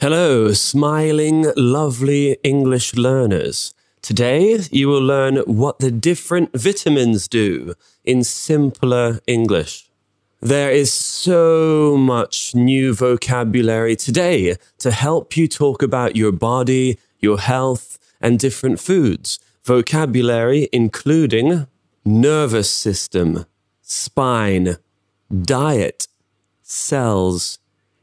Hello, smiling, lovely English learners. Today you will learn what the different vitamins do in simpler English. There is so much new vocabulary today to help you talk about your body, your health, and different foods. Vocabulary including nervous system, spine, diet, cells,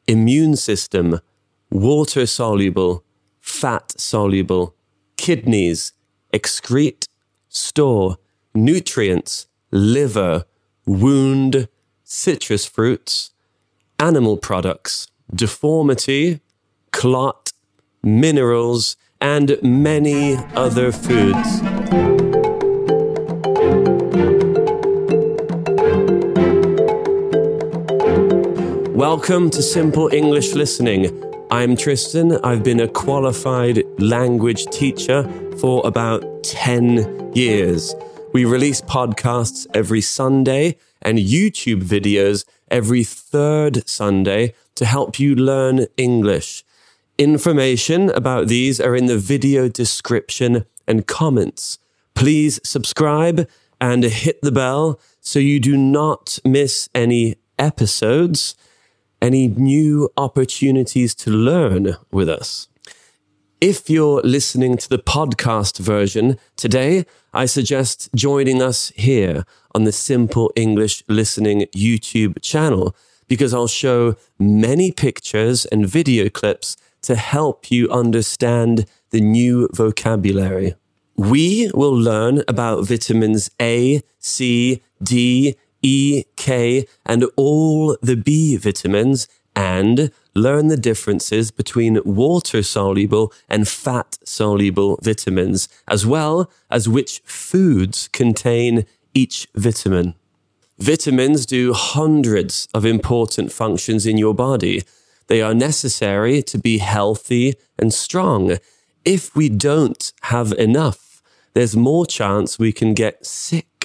immune system, water soluble, fat soluble, kidneys, excrete, store, nutrients, liver, wound, citrus fruits, animal products, deformity, clot, minerals, and many other foods. Welcome to Simple English Listening I'm Tristan. I've been a qualified language teacher for about 10 years. We release podcasts every Sunday and YouTube videos every third Sunday to help you learn English. Information about these are in the video description and comments. Please subscribe and hit the bell so you do not miss any episodes any new opportunities to learn with us. If you're listening to the podcast version today, I suggest joining us here on the Simple English Listening YouTube channel because I'll show many pictures and video clips to help you understand the new vocabulary. We will learn about vitamins A, C, D, E, K, and all the B vitamins, and learn the differences between water soluble and fat soluble vitamins, as well as which foods contain each vitamin. Vitamins do hundreds of important functions in your body. They are necessary to be healthy and strong. If we don't have enough, there's more chance we can get sick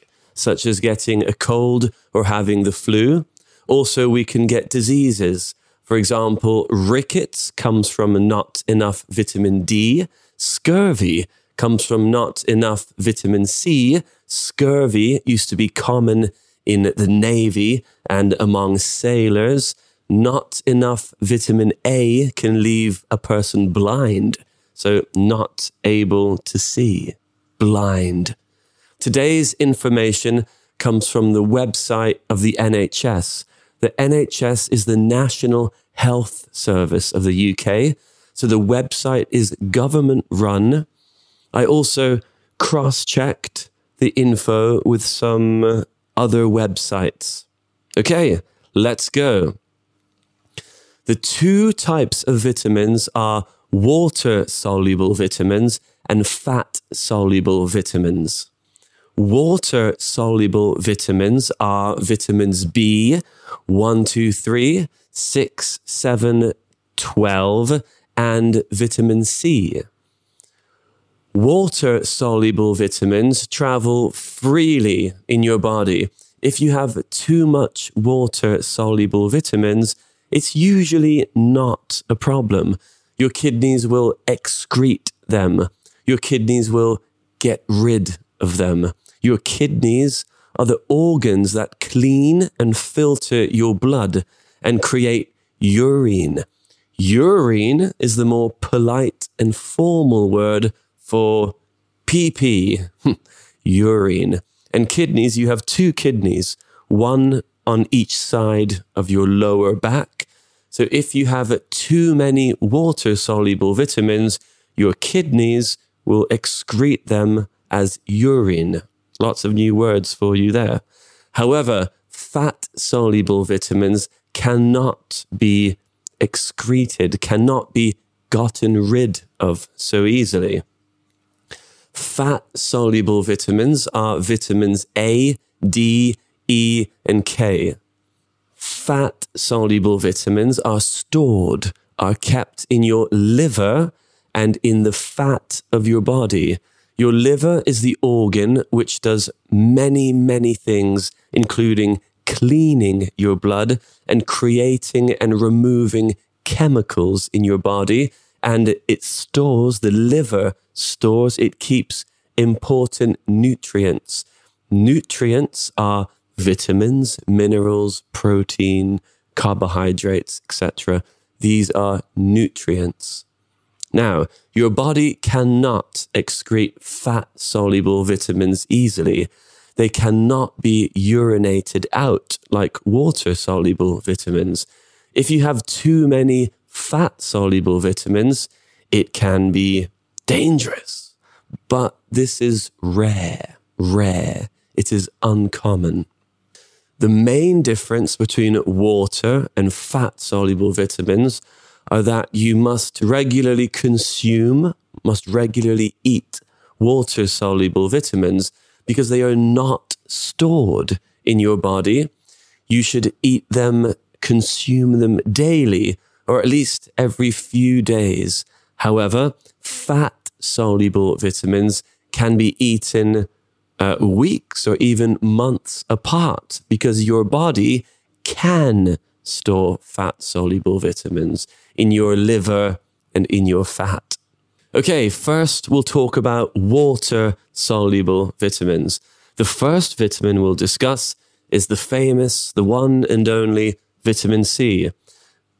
such as getting a cold or having the flu. Also, we can get diseases. For example, rickets comes from not enough vitamin D. Scurvy comes from not enough vitamin C. Scurvy used to be common in the Navy and among sailors. Not enough vitamin A can leave a person blind. So, not able to see. Blind. Today's information comes from the website of the NHS. The NHS is the National Health Service of the UK. So the website is government run. I also cross checked the info with some other websites. Okay, let's go. The two types of vitamins are water soluble vitamins and fat soluble vitamins. Water soluble vitamins are vitamins B, 1, 2, 3, 6, 7, 12, and vitamin C. Water soluble vitamins travel freely in your body. If you have too much water soluble vitamins, it's usually not a problem. Your kidneys will excrete them. Your kidneys will get rid of them. Your kidneys are the organs that clean and filter your blood and create urine. Urine is the more polite and formal word for PP, urine. And kidneys, you have two kidneys, one on each side of your lower back. So if you have too many water soluble vitamins, your kidneys will excrete them as urine. Lots of new words for you there. However, fat soluble vitamins cannot be excreted, cannot be gotten rid of so easily. Fat soluble vitamins are vitamins A, D, E, and K. Fat soluble vitamins are stored, are kept in your liver and in the fat of your body. Your liver is the organ which does many, many things, including cleaning your blood and creating and removing chemicals in your body and it stores, the liver stores, it keeps important nutrients. Nutrients are vitamins, minerals, protein, carbohydrates, etc. These are nutrients. Now, your body cannot excrete fat soluble vitamins easily. They cannot be urinated out like water soluble vitamins. If you have too many fat soluble vitamins, it can be dangerous. But this is rare, rare. It is uncommon. The main difference between water and fat soluble vitamins are that you must regularly consume, must regularly eat water soluble vitamins because they are not stored in your body. You should eat them, consume them daily, or at least every few days. However, fat soluble vitamins can be eaten uh, weeks or even months apart because your body can store fat soluble vitamins in your liver and in your fat. Okay, first we'll talk about water soluble vitamins. The first vitamin we'll discuss is the famous, the one and only vitamin C.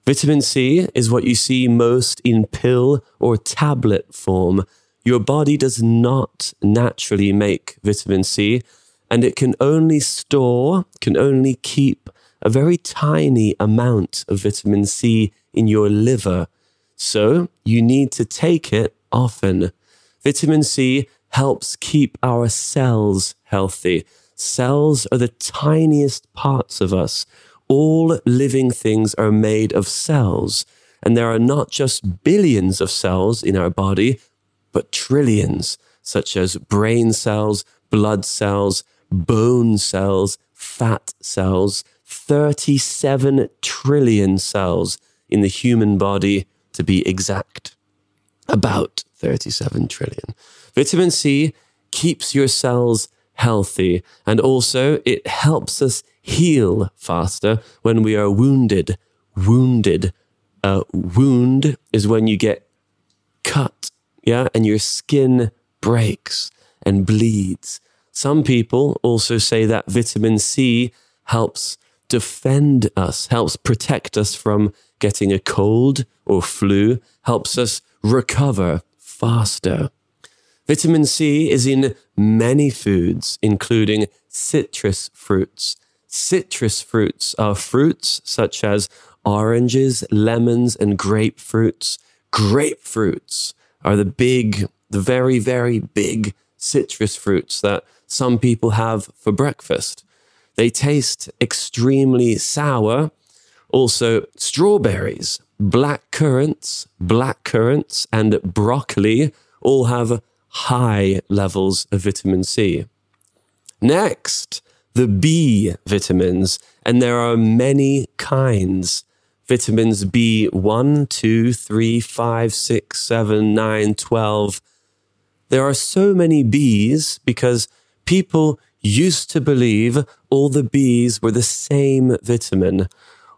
Vitamin C is what you see most in pill or tablet form. Your body does not naturally make vitamin C, and it can only store, can only keep a very tiny amount of vitamin C in your liver. So you need to take it often. Vitamin C helps keep our cells healthy. Cells are the tiniest parts of us. All living things are made of cells. And there are not just billions of cells in our body, but trillions, such as brain cells, blood cells, bone cells, fat cells, 37 trillion cells in the human body to be exact. About 37 trillion. Vitamin C keeps your cells healthy and also it helps us heal faster when we are wounded. Wounded. A wound is when you get cut, yeah, and your skin breaks and bleeds. Some people also say that vitamin C helps defend us, helps protect us from getting a cold or flu, helps us recover faster. Vitamin C is in many foods, including citrus fruits. Citrus fruits are fruits such as oranges, lemons, and grapefruits. Grapefruits are the big, the very, very big citrus fruits that some people have for breakfast. They taste extremely sour. Also, strawberries, black currants, black currants, and broccoli all have high levels of vitamin C. Next, the B vitamins, and there are many kinds. Vitamins B1, 2, 3, 5, 6, 7, 9, 12. There are so many Bs because people used to believe all the Bs were the same vitamin,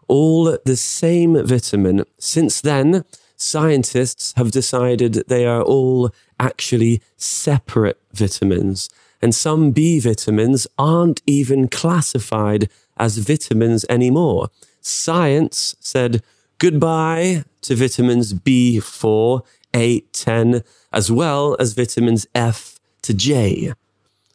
all the same vitamin. Since then, scientists have decided they are all actually separate vitamins. And some B vitamins aren't even classified as vitamins anymore. Science said goodbye to vitamins B4, 8, 10, as well as vitamins F to J.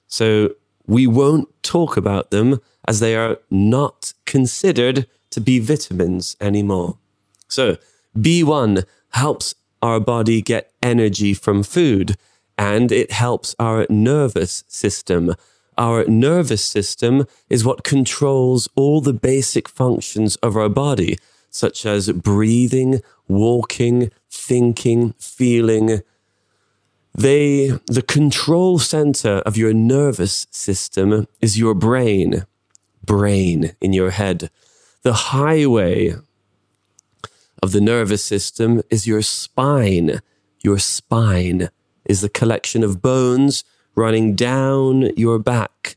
So we won't talk about them as they are not considered to be vitamins anymore. So, B1 helps our body get energy from food and it helps our nervous system. Our nervous system is what controls all the basic functions of our body, such as breathing, walking, thinking, feeling, they, the control center of your nervous system is your brain, brain in your head. The highway of the nervous system is your spine. Your spine is the collection of bones running down your back.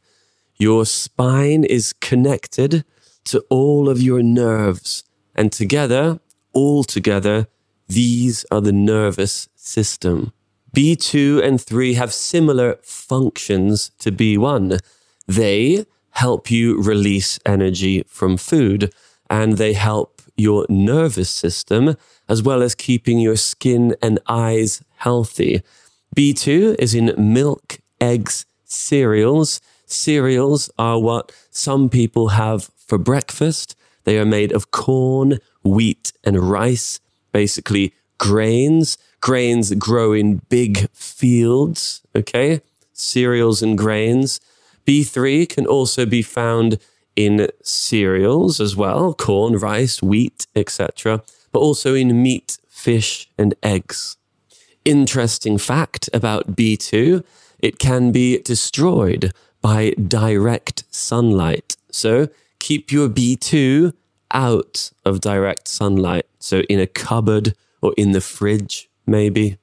Your spine is connected to all of your nerves, and together, all together, these are the nervous system. B2 and 3 have similar functions to B1. They help you release energy from food and they help your nervous system as well as keeping your skin and eyes healthy. B2 is in milk, eggs, cereals. Cereals are what some people have for breakfast. They are made of corn, wheat, and rice, basically grains. Grains grow in big fields, okay? Cereals and grains. B3 can also be found in cereals as well corn, rice, wheat, etc., but also in meat, fish, and eggs. Interesting fact about B2 it can be destroyed by direct sunlight. So keep your B2 out of direct sunlight. So in a cupboard or in the fridge, maybe.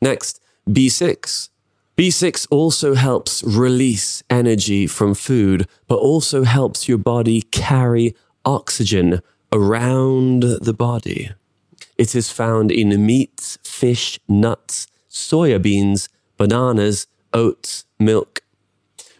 Next, B6. B6 also helps release energy from food, but also helps your body carry oxygen around the body. It is found in meats, fish, nuts, soya beans, bananas, oats, milk.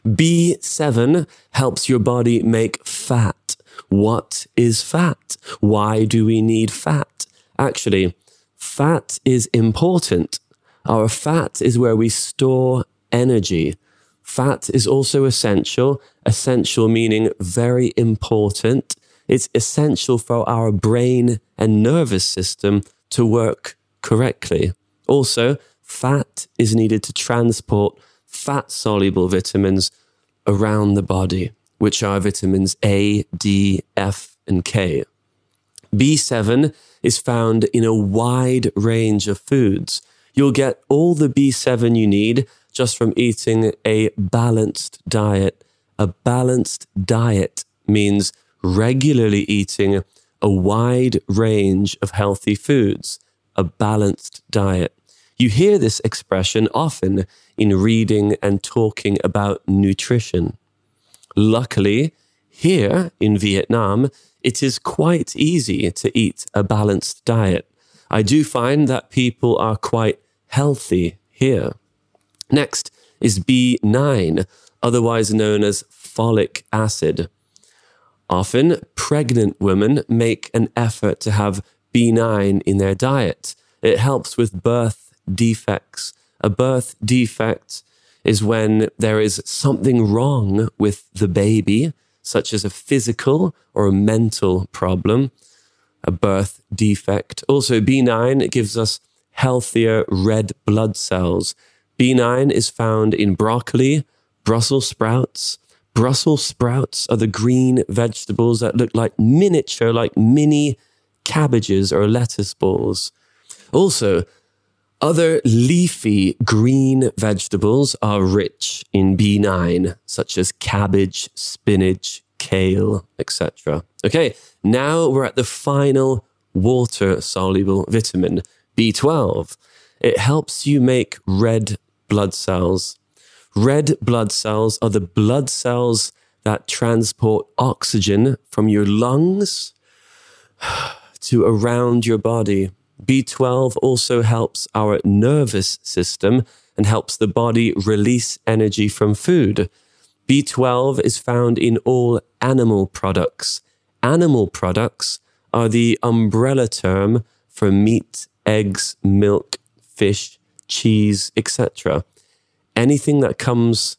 B7 helps your body make fat. What is fat? Why do we need fat? Actually, fat is important our fat is where we store energy. Fat is also essential, essential meaning very important. It's essential for our brain and nervous system to work correctly. Also, fat is needed to transport fat soluble vitamins around the body, which are vitamins A, D, F, and K. B7 is found in a wide range of foods. You'll get all the B7 you need just from eating a balanced diet. A balanced diet means regularly eating a wide range of healthy foods. A balanced diet. You hear this expression often in reading and talking about nutrition. Luckily, here in Vietnam, it is quite easy to eat a balanced diet. I do find that people are quite healthy here. Next is B9, otherwise known as folic acid. Often, pregnant women make an effort to have B9 in their diet. It helps with birth defects. A birth defect is when there is something wrong with the baby, such as a physical or a mental problem, a birth defect. Also, B9 gives us healthier red blood cells. B9 is found in broccoli, Brussels sprouts. Brussels sprouts are the green vegetables that look like miniature, like mini cabbages or lettuce balls. Also, other leafy green vegetables are rich in B9, such as cabbage, spinach, kale, etc. Okay, now we're at the final water soluble vitamin, B12. It helps you make red blood cells. Red blood cells are the blood cells that transport oxygen from your lungs to around your body. B12 also helps our nervous system and helps the body release energy from food. B12 is found in all animal products. Animal products are the umbrella term for meat eggs, milk, fish, cheese, etc. Anything that comes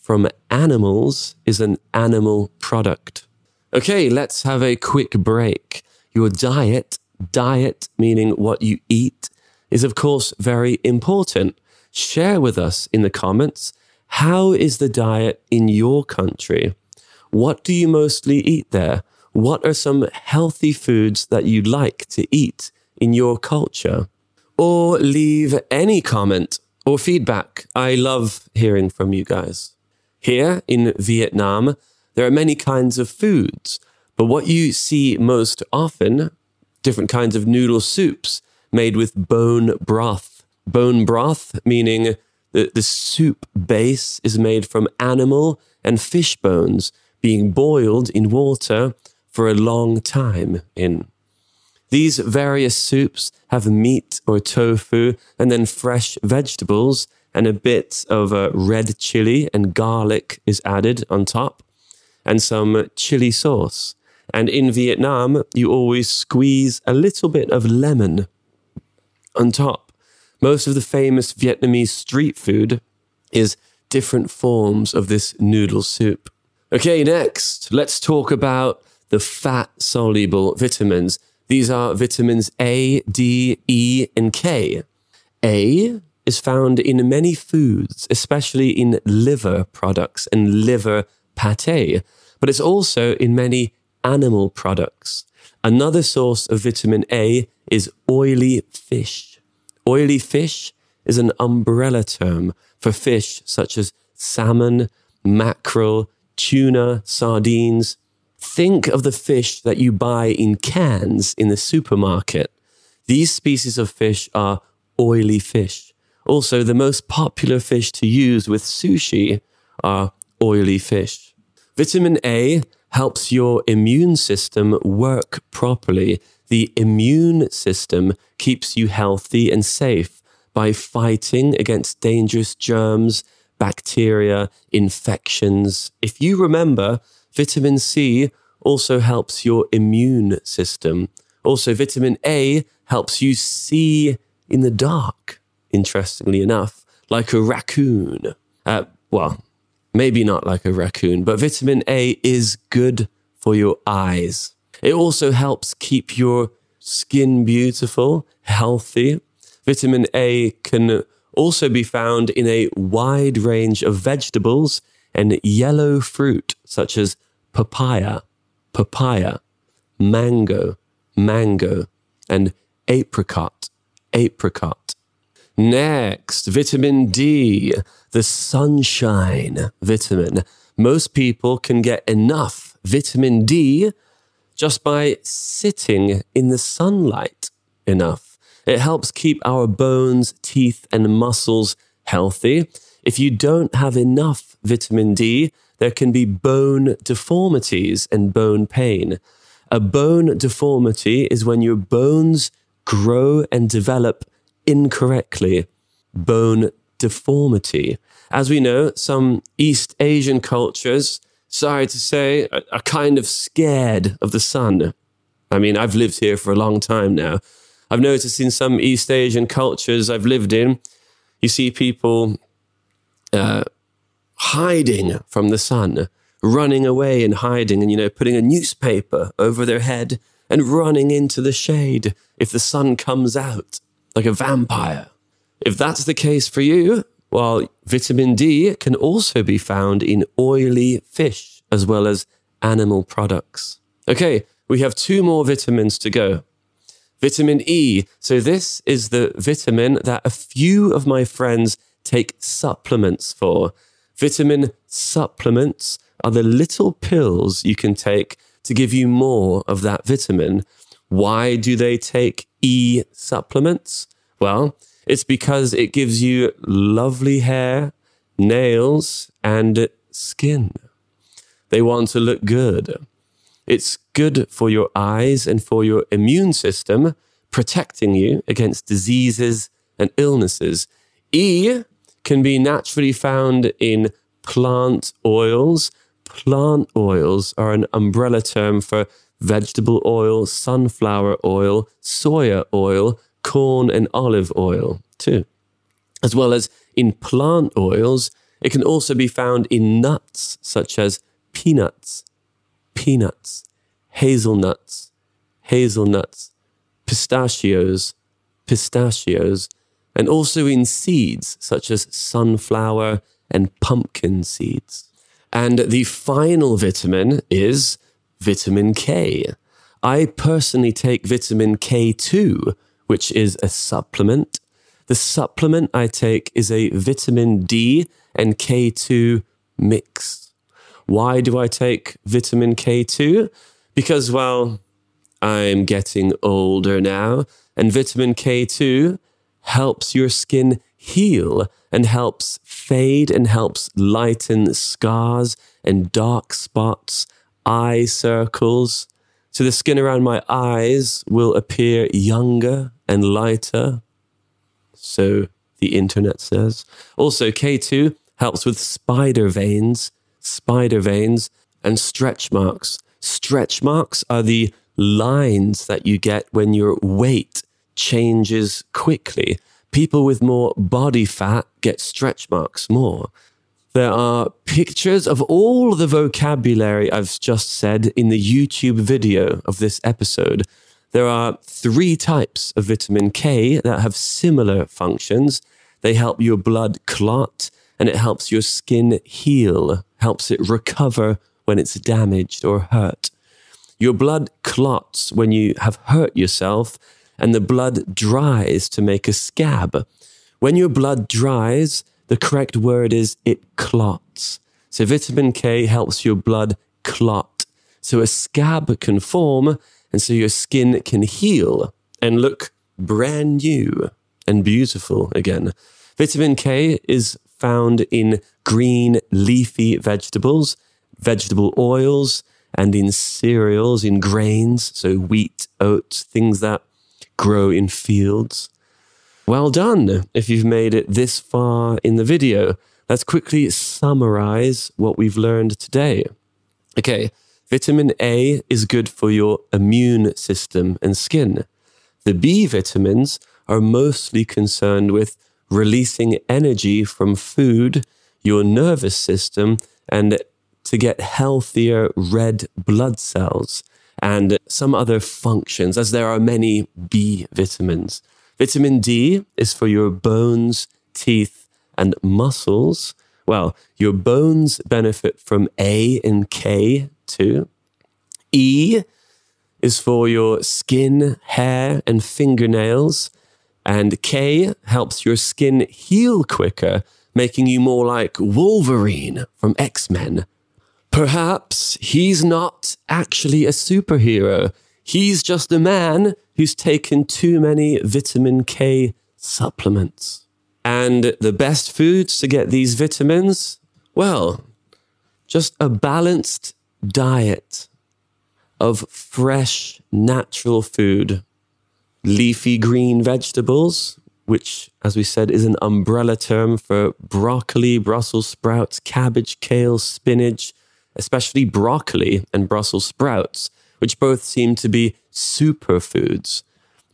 from animals is an animal product. Okay, let's have a quick break. Your diet, diet meaning what you eat, is of course very important. Share with us in the comments how is the diet in your country? What do you mostly eat there? What are some healthy foods that you like to eat? in your culture. Or leave any comment or feedback. I love hearing from you guys. Here in Vietnam, there are many kinds of foods, but what you see most often, different kinds of noodle soups made with bone broth. Bone broth, meaning that the soup base is made from animal and fish bones being boiled in water for a long time in These various soups have meat or tofu and then fresh vegetables and a bit of a red chili and garlic is added on top and some chili sauce. And in Vietnam, you always squeeze a little bit of lemon on top. Most of the famous Vietnamese street food is different forms of this noodle soup. Okay, next, let's talk about the fat soluble vitamins. These are vitamins A, D, E, and K. A is found in many foods, especially in liver products and liver pate, but it's also in many animal products. Another source of vitamin A is oily fish. Oily fish is an umbrella term for fish such as salmon, mackerel, tuna, sardines. Think of the fish that you buy in cans in the supermarket. These species of fish are oily fish. Also, the most popular fish to use with sushi are oily fish. Vitamin A helps your immune system work properly. The immune system keeps you healthy and safe by fighting against dangerous germs, bacteria, infections. If you remember, vitamin C also helps your immune system. Also, vitamin A helps you see in the dark, interestingly enough, like a raccoon. Uh, well, maybe not like a raccoon, but vitamin A is good for your eyes. It also helps keep your skin beautiful, healthy. Vitamin A can also be found in a wide range of vegetables and yellow fruit such as papaya, papaya, mango, mango, and apricot, apricot. Next, vitamin D, the sunshine vitamin. Most people can get enough vitamin D just by sitting in the sunlight enough. It helps keep our bones, teeth, and muscles healthy. If you don't have enough vitamin D, there can be bone deformities and bone pain. A bone deformity is when your bones grow and develop incorrectly. Bone deformity. As we know, some East Asian cultures, sorry to say, are, kind of scared of the sun. I mean, I've lived here for a long time now. I've noticed in some East Asian cultures I've lived in, you see people uh, hiding from the sun, running away and hiding, and, you know, putting a newspaper over their head and running into the shade if the sun comes out like a vampire. If that's the case for you, well, vitamin D can also be found in oily fish as well as animal products. Okay, we have two more vitamins to go. Vitamin E. So, this is the vitamin that a few of my friends take supplements for. Vitamin supplements are the little pills you can take to give you more of that vitamin. Why do they take E supplements? Well, it's because it gives you lovely hair, nails, and skin. They want to look good. It's good for your eyes and for your immune system, protecting you against diseases and illnesses. E can be naturally found in plant oils. Plant oils are an umbrella term for vegetable oil, sunflower oil, soya oil, corn and olive oil too. As well as in plant oils, it can also be found in nuts such as peanuts, peanuts, hazelnuts, hazelnuts, pistachios, pistachios, and also in seeds such as sunflower and pumpkin seeds. And the final vitamin is vitamin K. I personally take vitamin K2, which is a supplement. The supplement I take is a vitamin D and K2 mix. Why do I take vitamin K2? Because, well, I'm getting older now, and vitamin K2 helps your skin heal and helps fade and helps lighten scars and dark spots, eye circles. So the skin around my eyes will appear younger and lighter. So the internet says. Also, K2 helps with spider veins, spider veins, and stretch marks. Stretch marks are the lines that you get when your weight changes quickly. People with more body fat get stretch marks more. There are pictures of all the vocabulary I've just said in the YouTube video of this episode. There are three types of vitamin K that have similar functions. They help your blood clot and it helps your skin heal, helps it recover when it's damaged or hurt. Your blood clots when you have hurt yourself, and the blood dries to make a scab. When your blood dries, the correct word is it clots. So vitamin K helps your blood clot. So a scab can form, and so your skin can heal and look brand new and beautiful again. Vitamin K is found in green leafy vegetables, vegetable oils, and in cereals, in grains, so wheat, oats, things that grow in fields. Well done if you've made it this far in the video. Let's quickly summarize what we've learned today. Okay, vitamin A is good for your immune system and skin. The B vitamins are mostly concerned with releasing energy from food, your nervous system, and to get healthier red blood cells and some other functions, as there are many B vitamins. Vitamin D is for your bones, teeth, and muscles. Well, your bones benefit from A and K too. E is for your skin, hair, and fingernails. And K helps your skin heal quicker, making you more like Wolverine from X Men. Perhaps he's not actually a superhero. He's just a man who's taken too many vitamin K supplements. And the best foods to get these vitamins? Well, just a balanced diet of fresh, natural food leafy green vegetables, which, as we said, is an umbrella term for broccoli, Brussels sprouts, cabbage, kale, spinach, especially broccoli and Brussels sprouts, which both seem to be superfoods.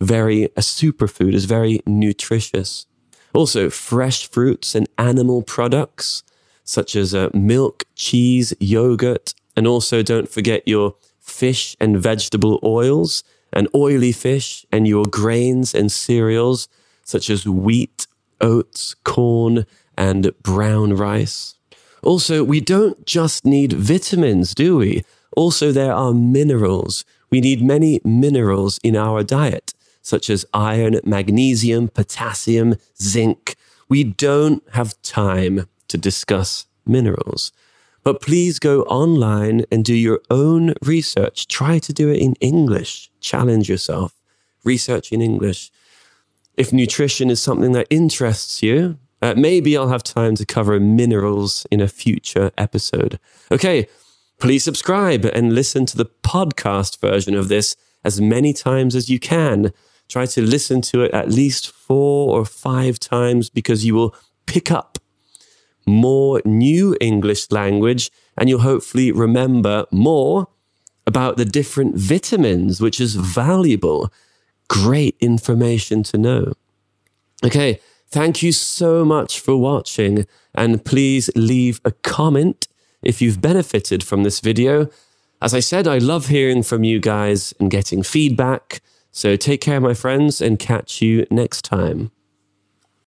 Very, a superfood is very nutritious. Also, fresh fruits and animal products, such as uh, milk, cheese, yogurt, and also don't forget your fish and vegetable oils and oily fish and your grains and cereals such as wheat, oats, corn, and brown rice. Also, we don't just need vitamins, do we? Also, there are minerals. We need many minerals in our diet, such as iron, magnesium, potassium, zinc. We don't have time to discuss minerals. But please go online and do your own research. Try to do it in English. Challenge yourself. Research in English. If nutrition is something that interests you, uh, maybe I'll have time to cover minerals in a future episode. Okay, please subscribe and listen to the podcast version of this as many times as you can. Try to listen to it at least four or five times because you will pick up more new English language and you'll hopefully remember more about the different vitamins, which is valuable. Great information to know. Okay, thank you so much for watching, and please leave a comment if you've benefited from this video. As I said, I love hearing from you guys and getting feedback. So take care, my friends, and catch you next time.